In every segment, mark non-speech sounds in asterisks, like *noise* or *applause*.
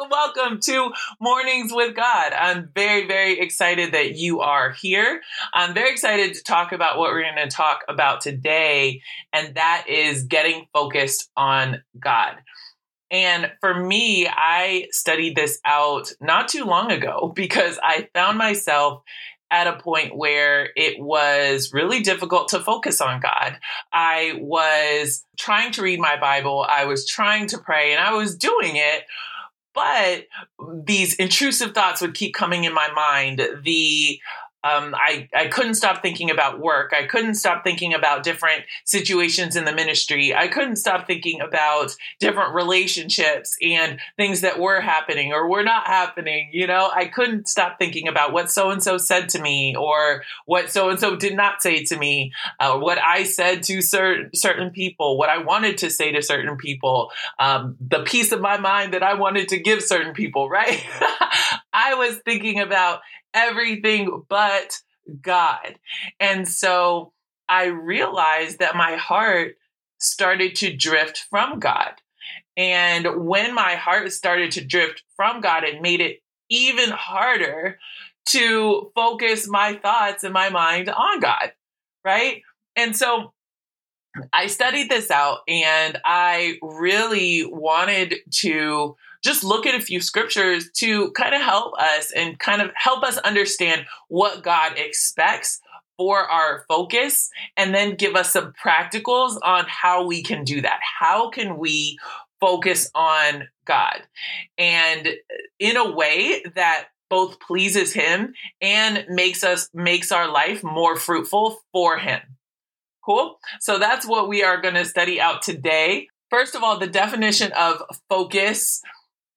welcome, welcome to Mornings with God. I'm very, very excited that you are here. I'm very excited to talk about what we're going to talk about today, and that is getting focused on God. And for me, I studied this out not too long ago *laughs* because I found myself at a point where it was really difficult to focus on God. I was trying to read my Bible, I was trying to pray, and I was doing it. But these intrusive thoughts would keep coming in my mind. The um, I, I couldn't stop thinking about work. I couldn't stop thinking about different situations in the ministry. I couldn't stop thinking about different relationships and things that were happening or were not happening. You know, I couldn't stop thinking about what so and so said to me or what so and so did not say to me, uh, what I said to certain certain people, what I wanted to say to certain people, um, the piece of my mind that I wanted to give certain people. Right? *laughs* I was thinking about everything but God. And so I realized that my heart started to drift from God. And when my heart started to drift from God, it made it even harder to focus my thoughts and my mind on God. Right. And so I studied this out and I really wanted to just look at a few scriptures to kind of help us and kind of help us understand what God expects for our focus and then give us some practicals on how we can do that. How can we focus on God? And uh, in a way that both pleases him and makes us makes our life more fruitful for him. Cool? So that's what we are going to study out today. First of all, the definition of focus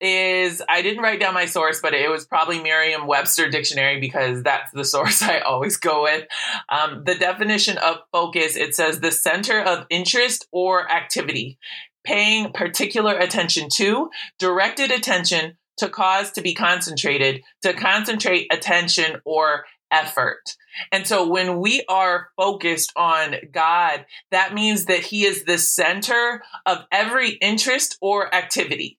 is I didn't write down my source, but it was probably Merriam Webster Dictionary because that's the *laughs* source I always go with. Um, the definition of focus it says the center of interest or activity, paying particular attention to, directed attention to cause to be concentrated, to concentrate attention or effort. And so when we are focused on God, that means that He is the center of every interest or activity.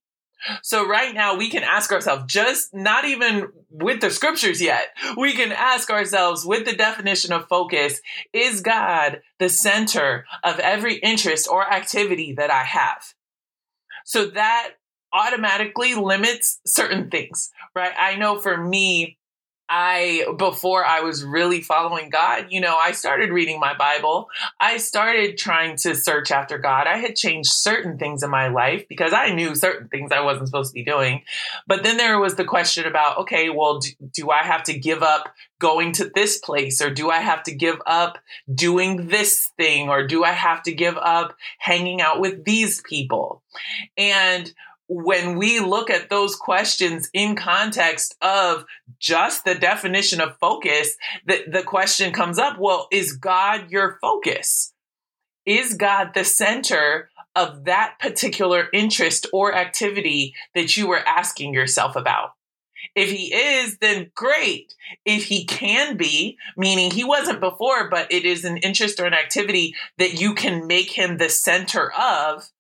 So right now we can ask ourselves, just not even with the scriptures yet, we can ask ourselves with the definition of focus, is God the center of every interest or activity that I have? So that automatically limits certain things, right? I know for me, I, before I was really following God, you know, I started reading my Bible. I started trying to search after God. I had changed certain things in my life because I knew certain things I wasn't supposed to be doing. But then there was the question about, okay, well, do, do I have to give up going to this place or do I have to give up doing this thing or do I have to give up hanging out with these people? And when we look at those questions in context of just the definition of focus, the, the question comes up well, is God your focus? Is God the center of that particular interest or activity that you were asking yourself about? If he is, then great. If he can be, meaning he wasn't before, but it is an interest or an activity that you can make him the center of,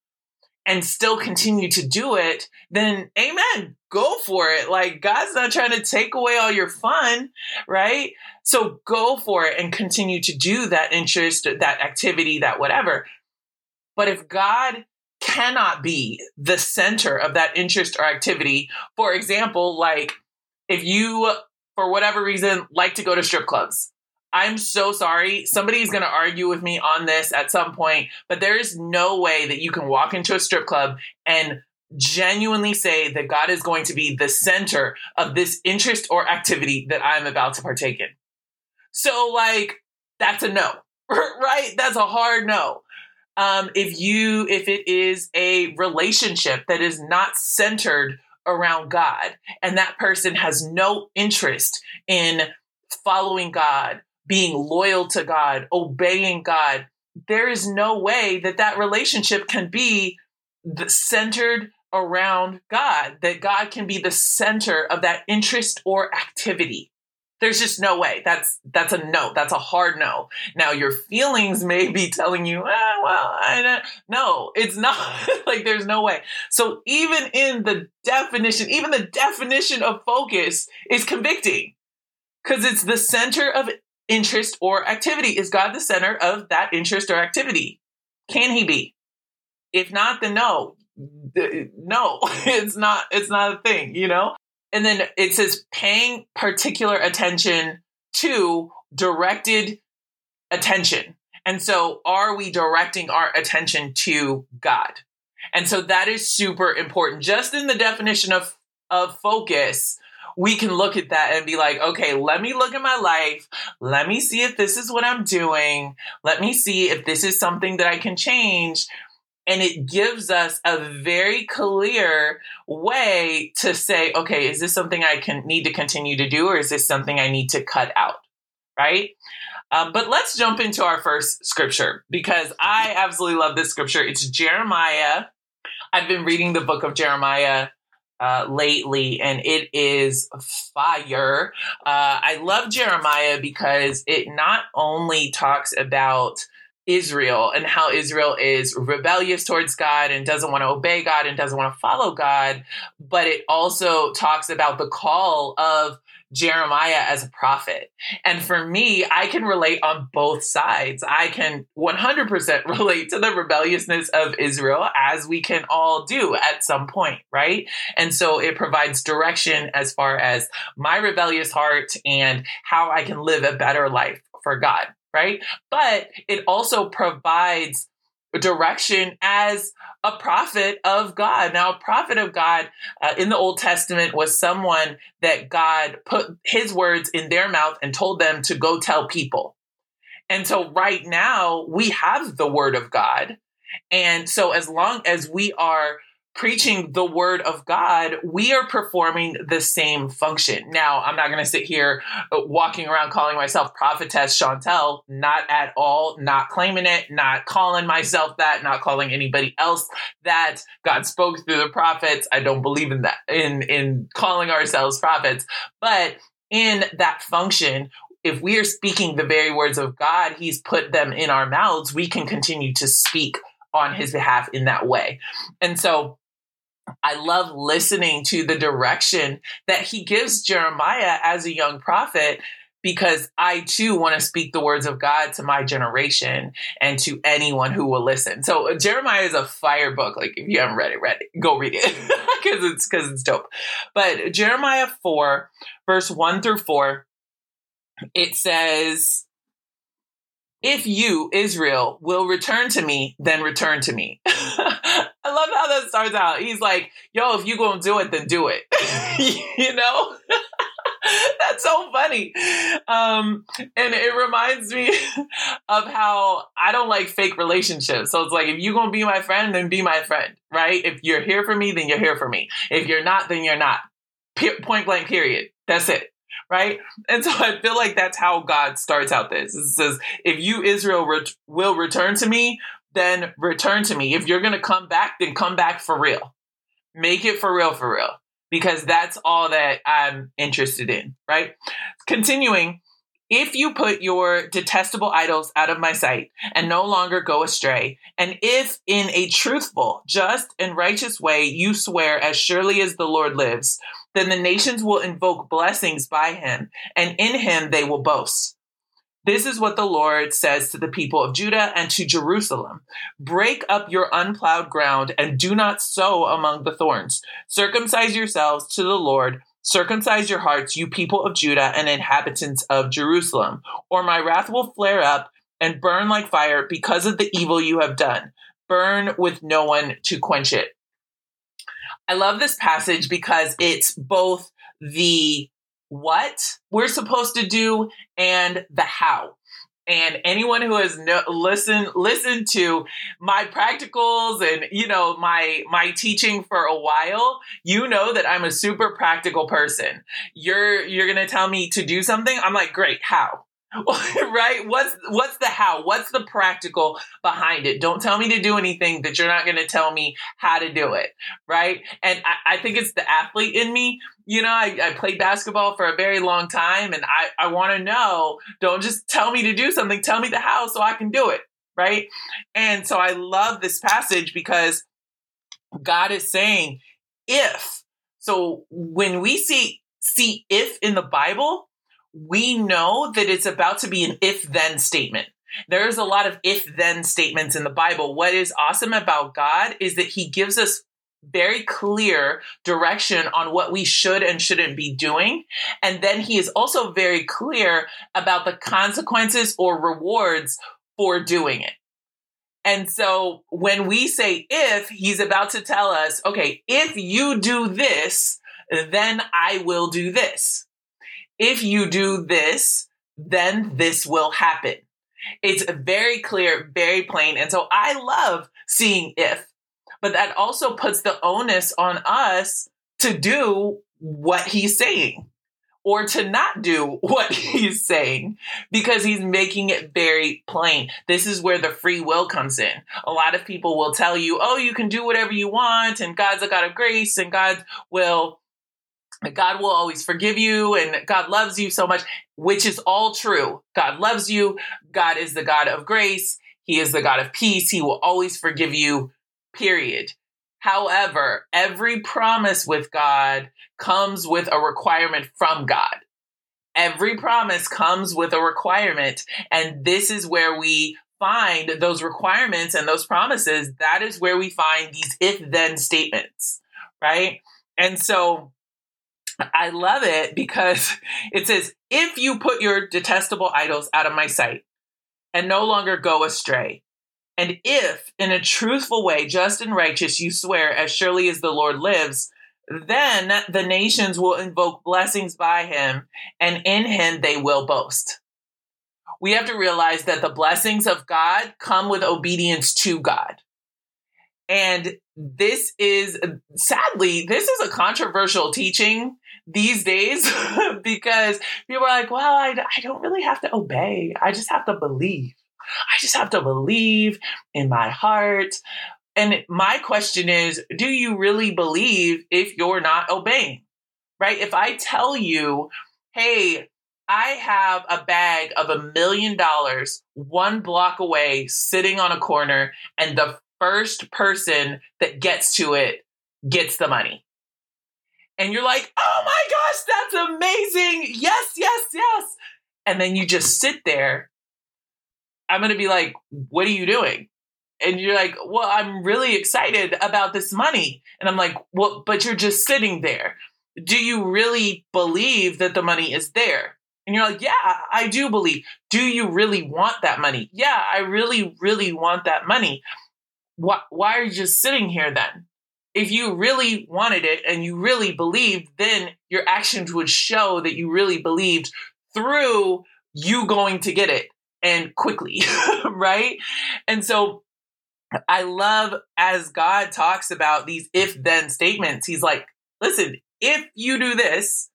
and still continue to do it, then amen, go for it. Like God's not trying to take away all your fun, right? So go for it and continue to do that interest, that activity, that whatever. But if God cannot be the center of that interest or activity, for example, like if you, for whatever reason, like to go to strip clubs, I'm so sorry. Somebody's going to argue with me on this at some point, but there is no way that you can walk into a strip club and genuinely say that God is going to be the center of this interest or activity that I'm about to partake in. So, like, that's a no, *laughs* right? That's a hard no. Um, if you, if it is a relationship that is not centered around God and that person has no interest in following God being loyal to God, obeying God, there is no way that that relationship can be centered around God, that God can be the center of that interest or activity. There's just no way. That's that's a no. That's a hard no. Now your feelings may be telling you, ah, well, I don't. No, it's not. *laughs* like there's no way. So even in the definition, even the definition of focus is convicting because it's the center of interest or activity. Is God the center of that interest or activity? Can He be? If not, then no. No, *laughs* it's not. It's not a thing. You know. And then it says paying particular attention to directed attention. And so are we directing our attention to God? And so that is super important. Just in the definition of, of focus, we can look at that and be like, okay, let me look at my life. Let me see if this is what I'm doing. Let me see if this is something that I can change and it gives us a very clear way to say, okay, is this something I can need to continue to do, or is this something I need to cut out? Right? Um, but let's jump into our first scripture because I absolutely love this scripture. It's Jeremiah. I've been reading the book of Jeremiah uh, lately, and it is fire. Uh, I love Jeremiah because it not only talks about Israel and how Israel is rebellious towards God and doesn't want to obey God and doesn't want to follow God. But it also talks about the call of Jeremiah as a prophet. And for me, I can relate on both sides. I can 100% *laughs* relate to the rebelliousness of Israel as we can all do at some point, right? And so it provides direction as far as my rebellious heart and how I can live a better life for God right? But it also provides direction as a prophet of God. Now, a prophet of God uh, in the Old Testament was someone that God put his words in their mouth and told them to go tell people. And so, right now, we have the word of God. And so, as long as we are preaching the word of God, we are performing the same function. Now, I'm not going to sit here uh, walking around calling myself prophetess Chantel, not at all, not claiming it, not calling myself that, not calling anybody else that. God spoke through the prophets. I don't believe in that, in, in calling ourselves prophets, but in that function, if we are speaking the very words of God, He's put them in our mouths, we can continue to speak on His behalf in that way. And so, I love listening to the direction that he gives Jeremiah as a young prophet because I too want to speak the words of God to my generation and to anyone who will listen. So uh, Jeremiah is a fire book. Like if you haven't read it, read it. Go read it *laughs* because it's because it's dope. But Jeremiah four, verse one through four, it says, "If you, Israel, will return to me, then return to me." *laughs* I love how that starts out. He's like, yo, if you gonna do it, then do it. *laughs* you know? *laughs* That's so funny. Um, and it reminds me of how I don't like fake relationships. So it's like, if you're gonna be my friend, then be my friend, right? If you're here for me, then you're here for me. If you're not, then you're not. P- point blank, period. That's it right? And so I feel like that's how God starts out this. It says, if you, Israel, will return to me, then return to me. If you're going to come back, then come back for real. Make it for real, for real, because that's all that I'm interested in, right? Continuing, if you put your detestable idols out of my sight and no longer go astray, and if in a truthful, just, and righteous way you swear as surely as the Lord lives, then the nations will invoke blessings by him, and in him they will boast. This is what the Lord says to the people of Judah and to Jerusalem Break up your unplowed ground and do not sow among the thorns. Circumcise yourselves to the Lord. Circumcise your hearts, you people of Judah and inhabitants of Jerusalem, or my wrath will flare up and burn like fire because of the evil you have done. Burn with no one to quench it. I love this passage because it's both the what we're supposed to do and the how. And anyone who has no, listened listened to my practicals and you know my my teaching for a while, you know that I'm a super practical person. You're you're gonna tell me to do something. I'm like, great, how? *laughs* right? What's what's the how? What's the practical behind it? Don't tell me to do anything that you're not going to tell me how to do it, right? And I, I, think it's the athlete in me. You know, I, I played basketball for a very long time, and I I want to know. Don't just tell me to do something. Tell me the how so I can do it, right? And so I love this passage because God is saying if. So when we see see if in the Bible we know that it's about to be an if then statement. There's a lot of if then statements in the Bible. What is awesome about God is that he gives us very clear direction on what we should and shouldn't be doing. And then he is also very clear about the consequences or rewards for doing it. And so when we say if, he's about to tell us, okay, if you do this, then I will do this if you do this, then this will happen. It's very clear, very plain. And so I love seeing if, but that also puts the onus on us to do what he's saying or to not do *laughs* what he's saying because he's making it very plain. This is where the free will comes in. A lot of people will tell you, oh, you can do whatever you want, and God's a God of grace, and God will God will always forgive you and God loves you so much, which is all true. God loves you. God is the God of grace. He is the God of peace. He will always forgive you, period. However, every promise with God comes with a requirement from God. Every promise comes with a requirement. And this is where we find those requirements and those promises. That is where we find these if then statements, right? And so, I love it because *laughs* it says, if you put your detestable idols out of my sight and no longer go astray, and if in a truthful way, just and righteous, you swear, as surely as the Lord lives, then the nations will invoke blessings by him, and in him they will boast. We have to realize that the blessings of God come with obedience to God. And this is sadly, this is a controversial teaching these days *laughs* because people are like, well, I, I don't really have to obey. I just have to believe. I just have to believe in my heart. And my question is, do you really believe if you're not obeying? Right? If I tell you, hey, I have a bag of a million dollars one block away sitting on a corner, and the first person that gets to it gets the money and you're like, oh my gosh, that's amazing. Yes, yes, yes. And then you just sit there. I'm going to be like, what are you doing? And you're like, well, I'm really excited about this money. And I'm like, well, but you're just sitting there. Do you really believe that the money is there? And you're like, yeah, I do believe. Do you really want that money? Yeah, I really, really want that money. Why, why are you just sitting here then? If you really wanted it and you really believed, then your actions would show that you really believed through you going to get it and quickly, *laughs* right? And so I love as God talks about these if then statements, he's like, listen, if you do this,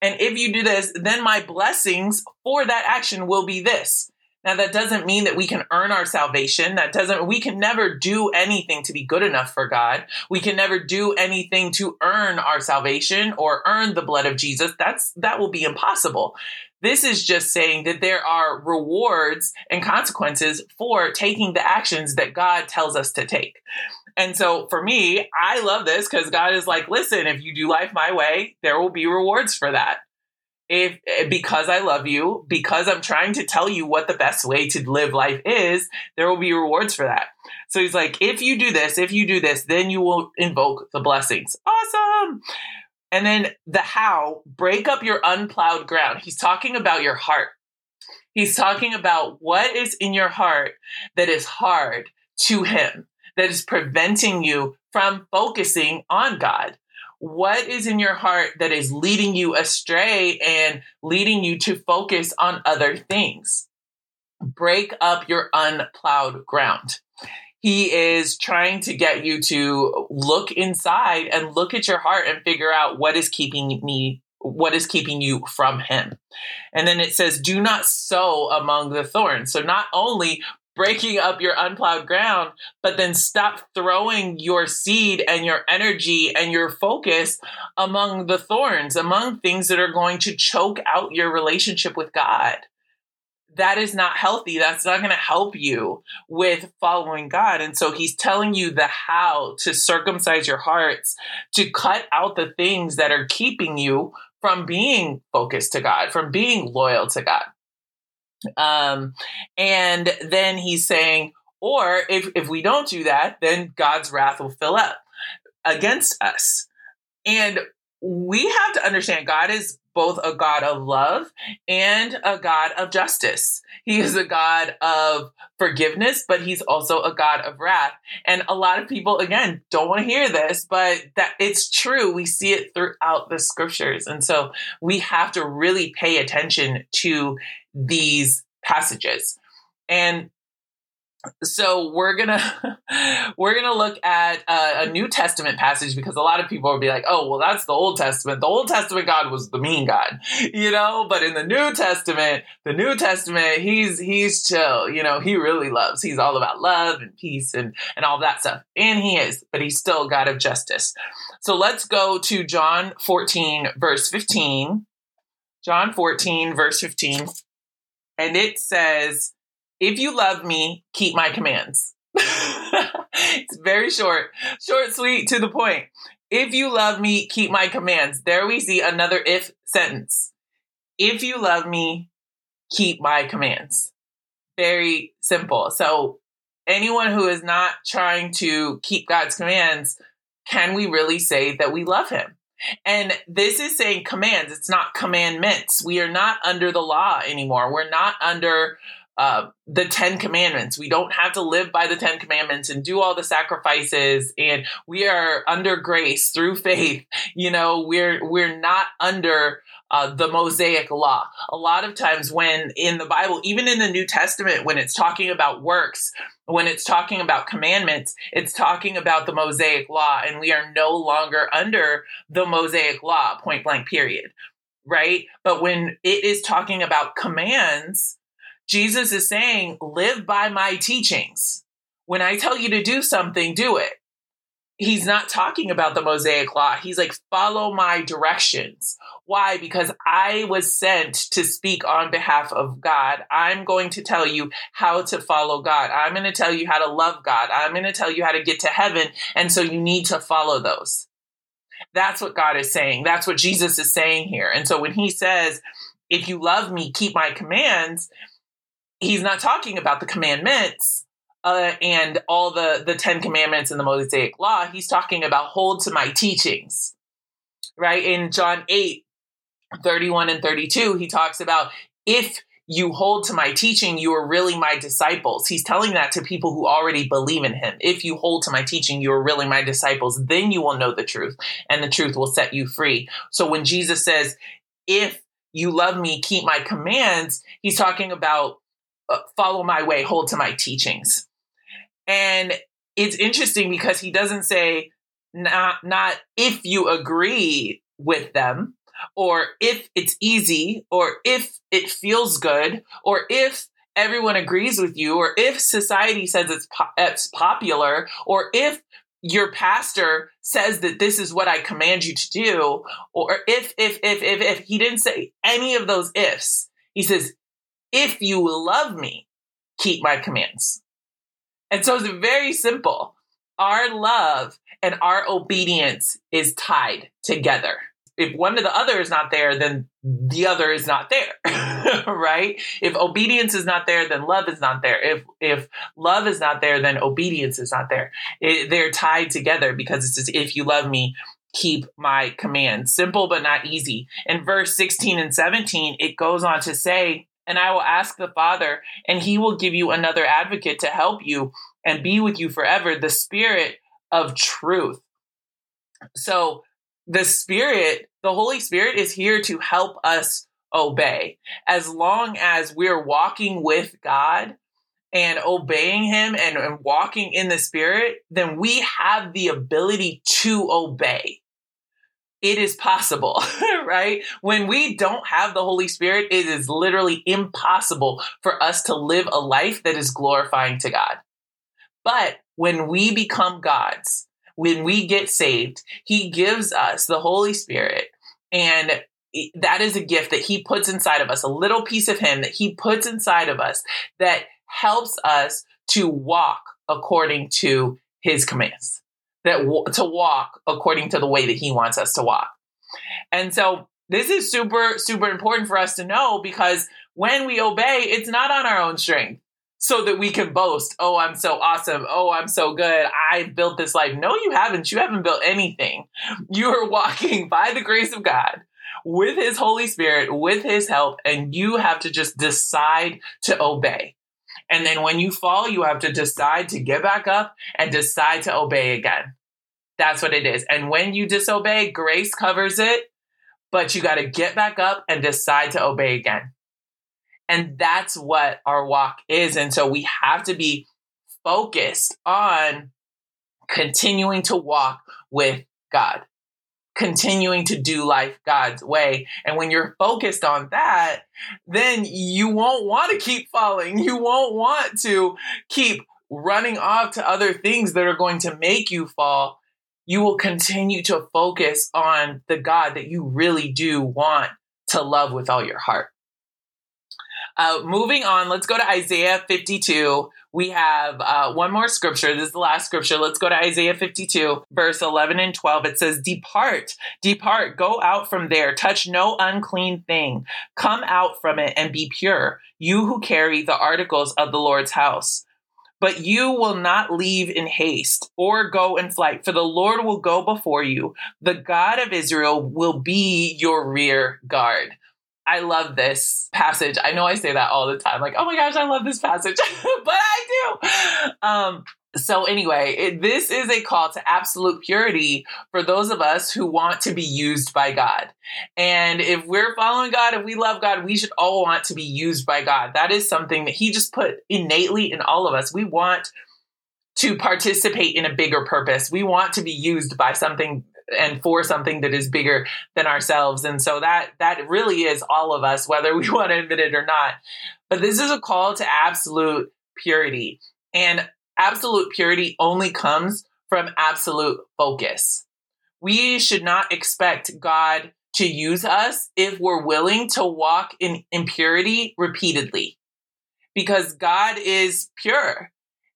and if you do this, then my blessings for that action will be this. Now, that doesn't mean that we can earn our salvation. That doesn't, we can never do anything to be good enough for God. We can never do anything to earn our salvation or earn the blood of Jesus. That's, that will be impossible. This is just saying that there are rewards and consequences for taking the actions that God tells us to take. And so for me, I love this because God is like, listen, if you do life my way, there will be rewards for that if eh, because I love you, because I'm trying to tell you what the best way to live life is, there will be rewards for that. So he's like, if you do this, if you do this, then you will invoke the blessings. Awesome. And then the how, break up your unplowed ground. He's talking about your heart. He's talking about what is in your heart that is hard to him, that is preventing you from focusing on God what is in your heart that is leading you astray and leading you to focus on other things? Break up your unplowed ground. He is trying to get you to look inside and look at your heart and figure out what is keeping me what is keeping you from him. And then it says, do not sow among the thorns. So not only breaking up your unplowed ground, but then stop throwing your seed and your energy and your focus among the thorns, among things that are going to choke out your relationship with God. That is not healthy. That's not going to help you with following God. And so he's telling you the how to circumcise your hearts, to cut out the things that are keeping you from being focused to God, from being loyal to God. Um, and then he's saying, or if, if we don't do that, then God's wrath will fill up against us. And we have to understand God is both a God of love and a God of justice. He is a God of forgiveness, but he's also a God of wrath. And a lot of people, again, don't want to hear this, but that it's true. We see it throughout the scriptures. And so we have to really pay attention to these passages. And so we're gonna *laughs* we're gonna look at a, a, New Testament passage because a lot of people will be like, "Oh, well, that's the Old Testament. The Old Testament God was the mean God, *laughs* you know." But in the New Testament, the New Testament, he's he's chill. You know, he really loves. He's all about love and peace and and all that stuff, and he is. But he's still God of justice. So let's go to John 14 verse 15. John 14 verse 15 and it says, If you love me, keep my commands. *laughs* it's very short, short, sweet, to the point. If you love me, keep my commands. There we see another if sentence. If you love me, keep my commands. Very simple. So, anyone who is not trying to keep God's commands, can we really say that we love him? And this is saying commands, it's not commandments. We are not under the law anymore. We're not under uh, the Ten Commandments. We don't have to live by the Ten Commandments and do all the sacrifices. And we are under grace through *laughs* faith. You know, we're we're not under uh, the Mosaic law. A lot of times, when in the Bible, even in the New Testament, when it's talking about works, when it's talking about commandments, it's talking about the Mosaic law, and we are no longer under the Mosaic law, point blank, period. Right? But when it is talking about commands, Jesus is saying, live by my teachings. When I tell you to do something, do it he's not talking about the Mosaic law. He's like, follow my directions. Why? Because I was sent to speak on behalf of God. I'm going to tell you how to follow God. I'm going to tell you how to love God. I'm going to tell you how to get to heaven. And so you need to follow those. That's what God is saying. That's what Jesus is saying here. And so when he says, if you love me, keep my commands, he's not talking about the commandments uh, and all the the Ten Commandments and the Mosaic Law, he's talking about hold to my teachings. Right in John 8, 31 and 32, he talks about if you hold to my teaching, you are really my disciples. He's telling that to people who already believe in him. If you hold to my teaching, you are really my disciples. Then you will know the truth, and the truth will set you free. So when Jesus says, if you love me, keep my commands, he's talking about Uh, follow my way, hold to my teachings. And it's interesting because he doesn't say not not if you agree with them or if it's easy or if it feels good or if everyone agrees with you or if society says it's po- it's popular or if your pastor says that this is what I command you to do or if if if if if he didn't say any of those ifs he says if you love me keep my commands and so it's very simple. Our love and our obedience is tied together. If one of the other is not there, then the other is not there, *laughs* right? If obedience is not there, then love is not there. If if love is not there, then obedience is not there. It, they're tied together because it's just if you love me, keep my commands. Simple but not easy. In verse 16 and 17, it goes on to say, and I will ask the Father, and he will give you another advocate to help you and be with you forever the Spirit of truth. So, the Spirit, the Holy Spirit is here to help us obey. As long as we're walking with God and obeying Him and, and walking in the Spirit, then we have the ability to obey it is possible, *laughs* right? When we don't have the Holy Spirit, it is literally impossible for us to live a life that is glorifying to God. But when we become God's, when we get saved, He gives us the Holy Spirit. And that is a gift that He puts inside of us, a little piece of Him that He puts inside of us that helps us to walk according to His commands that to walk according to the way that he wants us to walk. And so this is super, super important for us to know because when we obey, it's not on our own strength so that we can boast, oh, I'm so awesome. Oh, I'm so good. I built this life. No, you haven't. You haven't built anything. You are walking *laughs* by the grace of God with his Holy Spirit, with his help, and you have to just decide to obey. And then when you fall, you have to decide to get back up and decide to obey again. That's what it is. And when you disobey, grace covers it, but you got to get back up and decide to obey again. And that's what our walk is. And so we have to be focused on continuing to walk with God, continuing to do life God's way. And when you're focused on that, then you won't want to keep falling. You won't want to keep running off to other things that are going to make you fall you will continue to focus on the God that you really do want to love with all your heart. Uh, moving on, let's go to Isaiah 52. We have uh, one more scripture. This is the last scripture. Let's go to Isaiah 52, verse 11 and 12. It says, Depart, depart, go out from there, touch no unclean thing. Come out from it and be pure, you who carry the articles of the Lord's house. But you will not leave in haste or go in flight, for the Lord will go before you. The God of Israel will be your rear guard. I love this passage. I know I say that all the time, like, oh my gosh, I love this passage, *laughs* but I do. Um, so anyway, it, this is a call to absolute purity for those of us who want to be used by God. And if we're following God, if we love God, we should all want to be used by God. That is something that He just put innately in all of us. We want to participate in a bigger purpose. We want to be used by something and for something that is bigger than ourselves. And so that that really is all of us, whether *laughs* we want to admit it or not. But this is a call to absolute purity. And absolute purity only comes from absolute focus. We should not expect God to use us if we're willing to walk in impurity repeatedly because God is pure.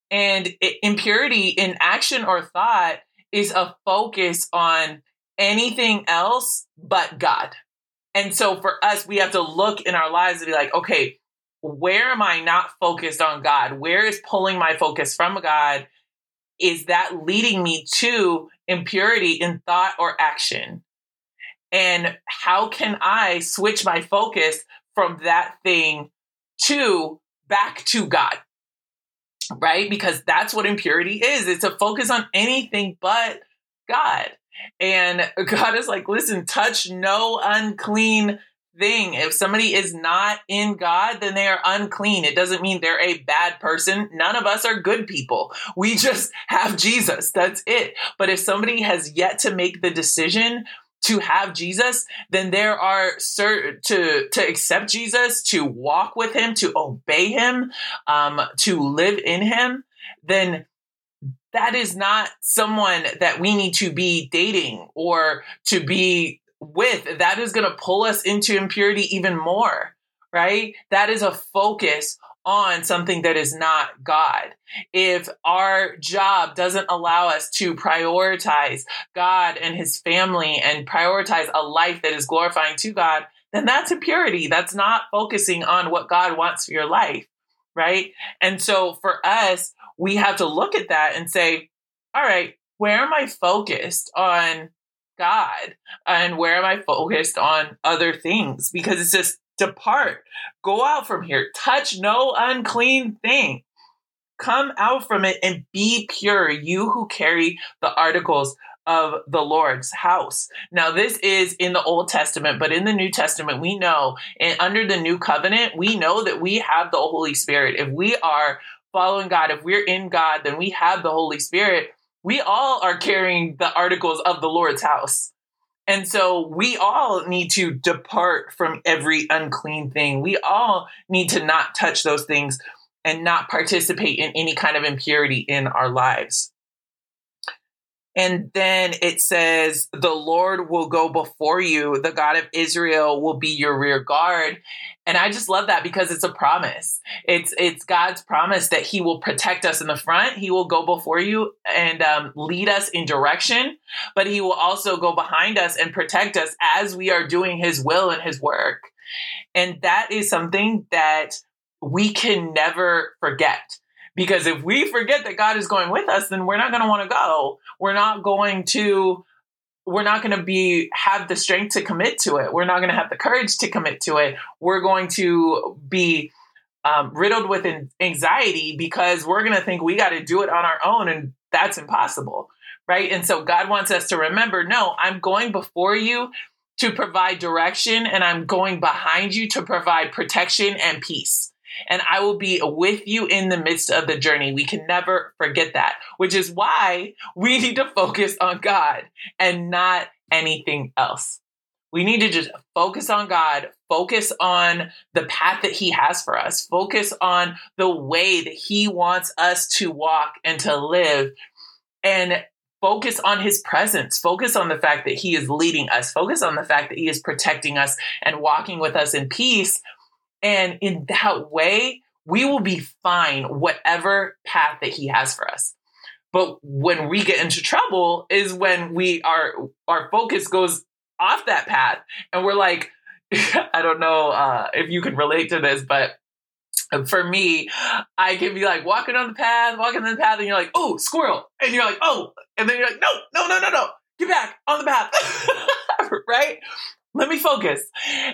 And impurity in action or thought is a focus on anything else but God. And so for us, we have to look in our lives and be like, okay, where am I not focused on God? Where is pulling my focus from God? Is that leading me to impurity in thought or action? And how can I switch my focus from that thing to back to God? Right? Because that's what impurity is. It's a focus on anything but God. And *laughs* God is like, listen, touch no unclean thing. If somebody is not in God, then they are unclean. It doesn't mean they're a bad person. None of us are good people. We just have Jesus. That's it. But if somebody has yet to make the decision to have Jesus, then there are certain to to accept Jesus, to walk with Him, to obey Him, um, to live in Him. Then that is not someone that we need to be dating or to be with, that is going to pull us into impurity even more, right? That is a focus on something that is not God. If our job doesn't allow us to prioritize God and his family and prioritize a life that is glorifying to God, then that's impurity. That's not focusing on what God wants for your life, right? And so for us, we have to look at that and say, all right, where am I focused on God? And where am I focused on other things? Because it's just depart, go out from here, touch no unclean thing. Come out from it and be pure, you who carry the articles of the Lord's house. Now, this is in the Old Testament, but in the New Testament, we know, and under the new covenant, we know that we have the Holy Spirit. If we are following God, if we're in God, then we have the Holy Spirit we all are carrying the articles of the Lord's house. And so we all need to depart from every unclean thing. We all need to not touch those things and not participate in any kind of impurity in our lives. And then it says, the Lord will go before you. The God of Israel will be your rear guard. And I just love that because it's a promise. It's, it's God's promise that he will protect us in the front. He will go before you and um, lead us in direction, but he will also go behind us and protect us as we are doing his will and his work. And that is something that we can never forget because if we forget that God is going with us, then we're not going to want to go. We're not going to we're not going to be have the strength to commit to it. We're not going to have the courage to commit to it. We're going to be um, riddled with anxiety because we're going to think we got to do it on our own, and that's impossible, right? And so God wants us to remember: no, I'm going before you to provide direction, and I'm going behind you to provide protection and peace and I will be with you in the midst of the journey. We can never forget that, which is why we *laughs* need to focus on God and not anything else. We need to just focus on God, focus on the path that He has for us, focus on the way that He wants us to walk and to live, and focus on His presence, focus on the fact that He is leading us, focus on the fact that He is protecting us and walking with us in peace and in that way, we will be fine, whatever path that he has for us. But when we get into trouble is when we are our focus goes off that path and we're like, *laughs* I don't know uh, if you can relate to this, but for me, I can be like walking on the path, walking on the path, and you're like, oh, squirrel. And you're like, oh, and then you're like, no, no, no, no, no, get back on the path. *laughs* right? Let me focus.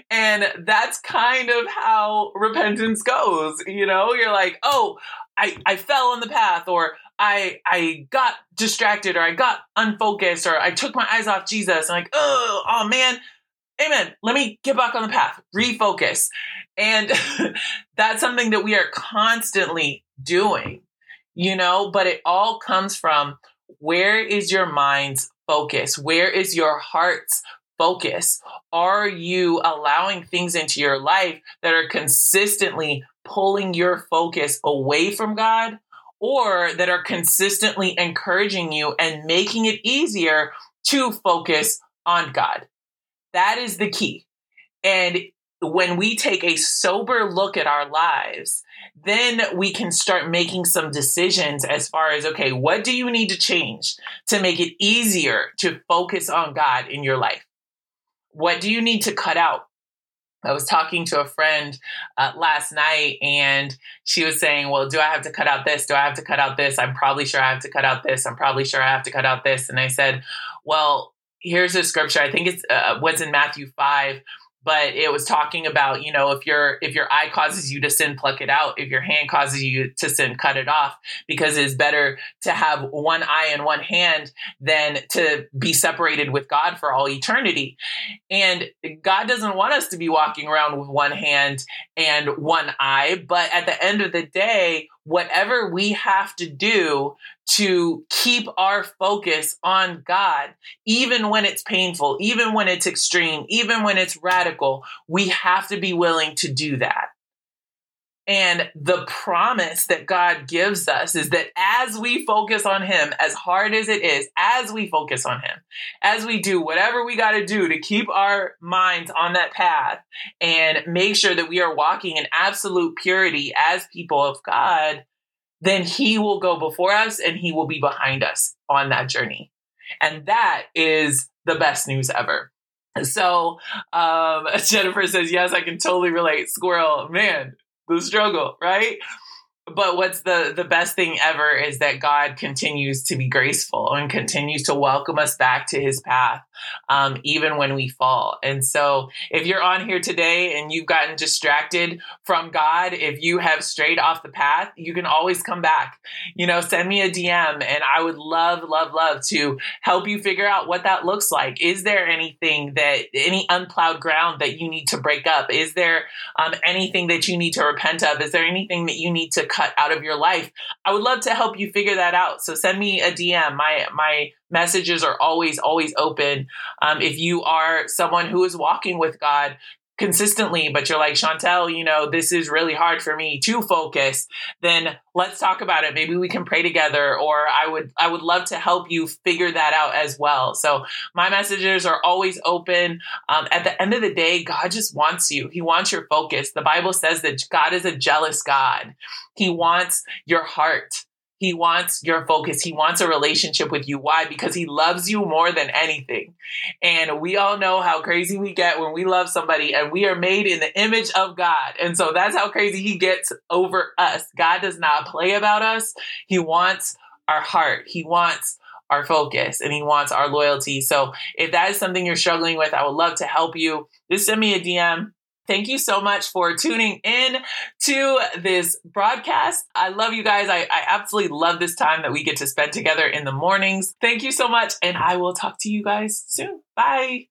And that's kind of how repentance goes. You know, you're like, oh, I, I fell on the path or I I got distracted or I got unfocused or I took my eyes off Jesus and like, oh, oh man, amen. Let me get back on the path, refocus. And *laughs* that's something that we are constantly doing, you know, but it all comes from where is your mind's focus? Where is your heart's focus? Are you allowing things into your life that are consistently pulling your focus away from God or that are consistently encouraging you and making it easier to focus on God? That is the key. And when we take a sober look at our lives, then we can start making some decisions as far as okay, what do you need to change to make it easier to focus on God in your life? What do you need to cut out? I was talking to a friend uh, last night and she was saying, Well, do I have to cut out this? Do I have to cut out this? I'm probably sure I have to cut out this. I'm probably sure I have to cut out this. And I said, Well, here's a scripture. I think it's uh, what's in Matthew 5 but it was talking about you know if your if your eye causes you to sin pluck it out. If your hand causes you to sin cut it off because it's better to have one eye and one hand than to be separated with god for all eternity. And god doesn't want us to be walking around with one hand and one eye but at the end of the day whatever we have to do to keep our focus on God, even when it's painful, even when it's extreme, even when it's radical, we have to be willing to do that. And the promise that God gives us is that as we focus on Him, as hard as it is, as we focus on Him, as we do whatever we got to do to keep our minds on that path and make sure that we are walking in absolute purity as people of God, then He will go before us and He will be behind us on that journey. And that is the best news ever. So um, *laughs* Jennifer says, Yes, I can totally relate. Squirrel, man, the struggle, right? but what's the the best thing ever is that God continues to be graceful and continues to welcome us back to His path, um, even when we fall. And so, if you're on here today and you've gotten distracted from God, if you have strayed off the path, you can always come back. You know, send me a DM, and I would love, love, love to help you figure out what that looks like. Is there anything that any unplowed ground that you need to break up? Is there um, anything that you need to repent of? Is there anything that you need to cut out of your life. I would love to help you figure that out. So send me a DM. My my messages are always, always open. Um, if you are someone who is walking with God, consistently, but you're like, Chantel, you know, this is really hard for me to focus, then let's talk about it. Maybe we can pray together or I would I would love to help you figure that out as well. So my messages are always open. Um, at the end of the day, God just wants you. He wants your focus. The Bible says that God is a jealous God. He wants your heart. He wants your focus. He wants a relationship with you. Why? Because he loves you more than anything. And we all know how crazy we get when we love somebody and we are made in the image of God. And so that's how crazy he gets over us. God does not play about us. He wants our heart. He wants our focus and he wants our loyalty. So if that is something you're struggling with, I would love to help you. Just send me a DM Thank you so much for tuning in to this broadcast. I love you guys. I, I, absolutely love this time that we get to spend together in the mornings. Thank you so much, and I will talk to you guys soon. Bye.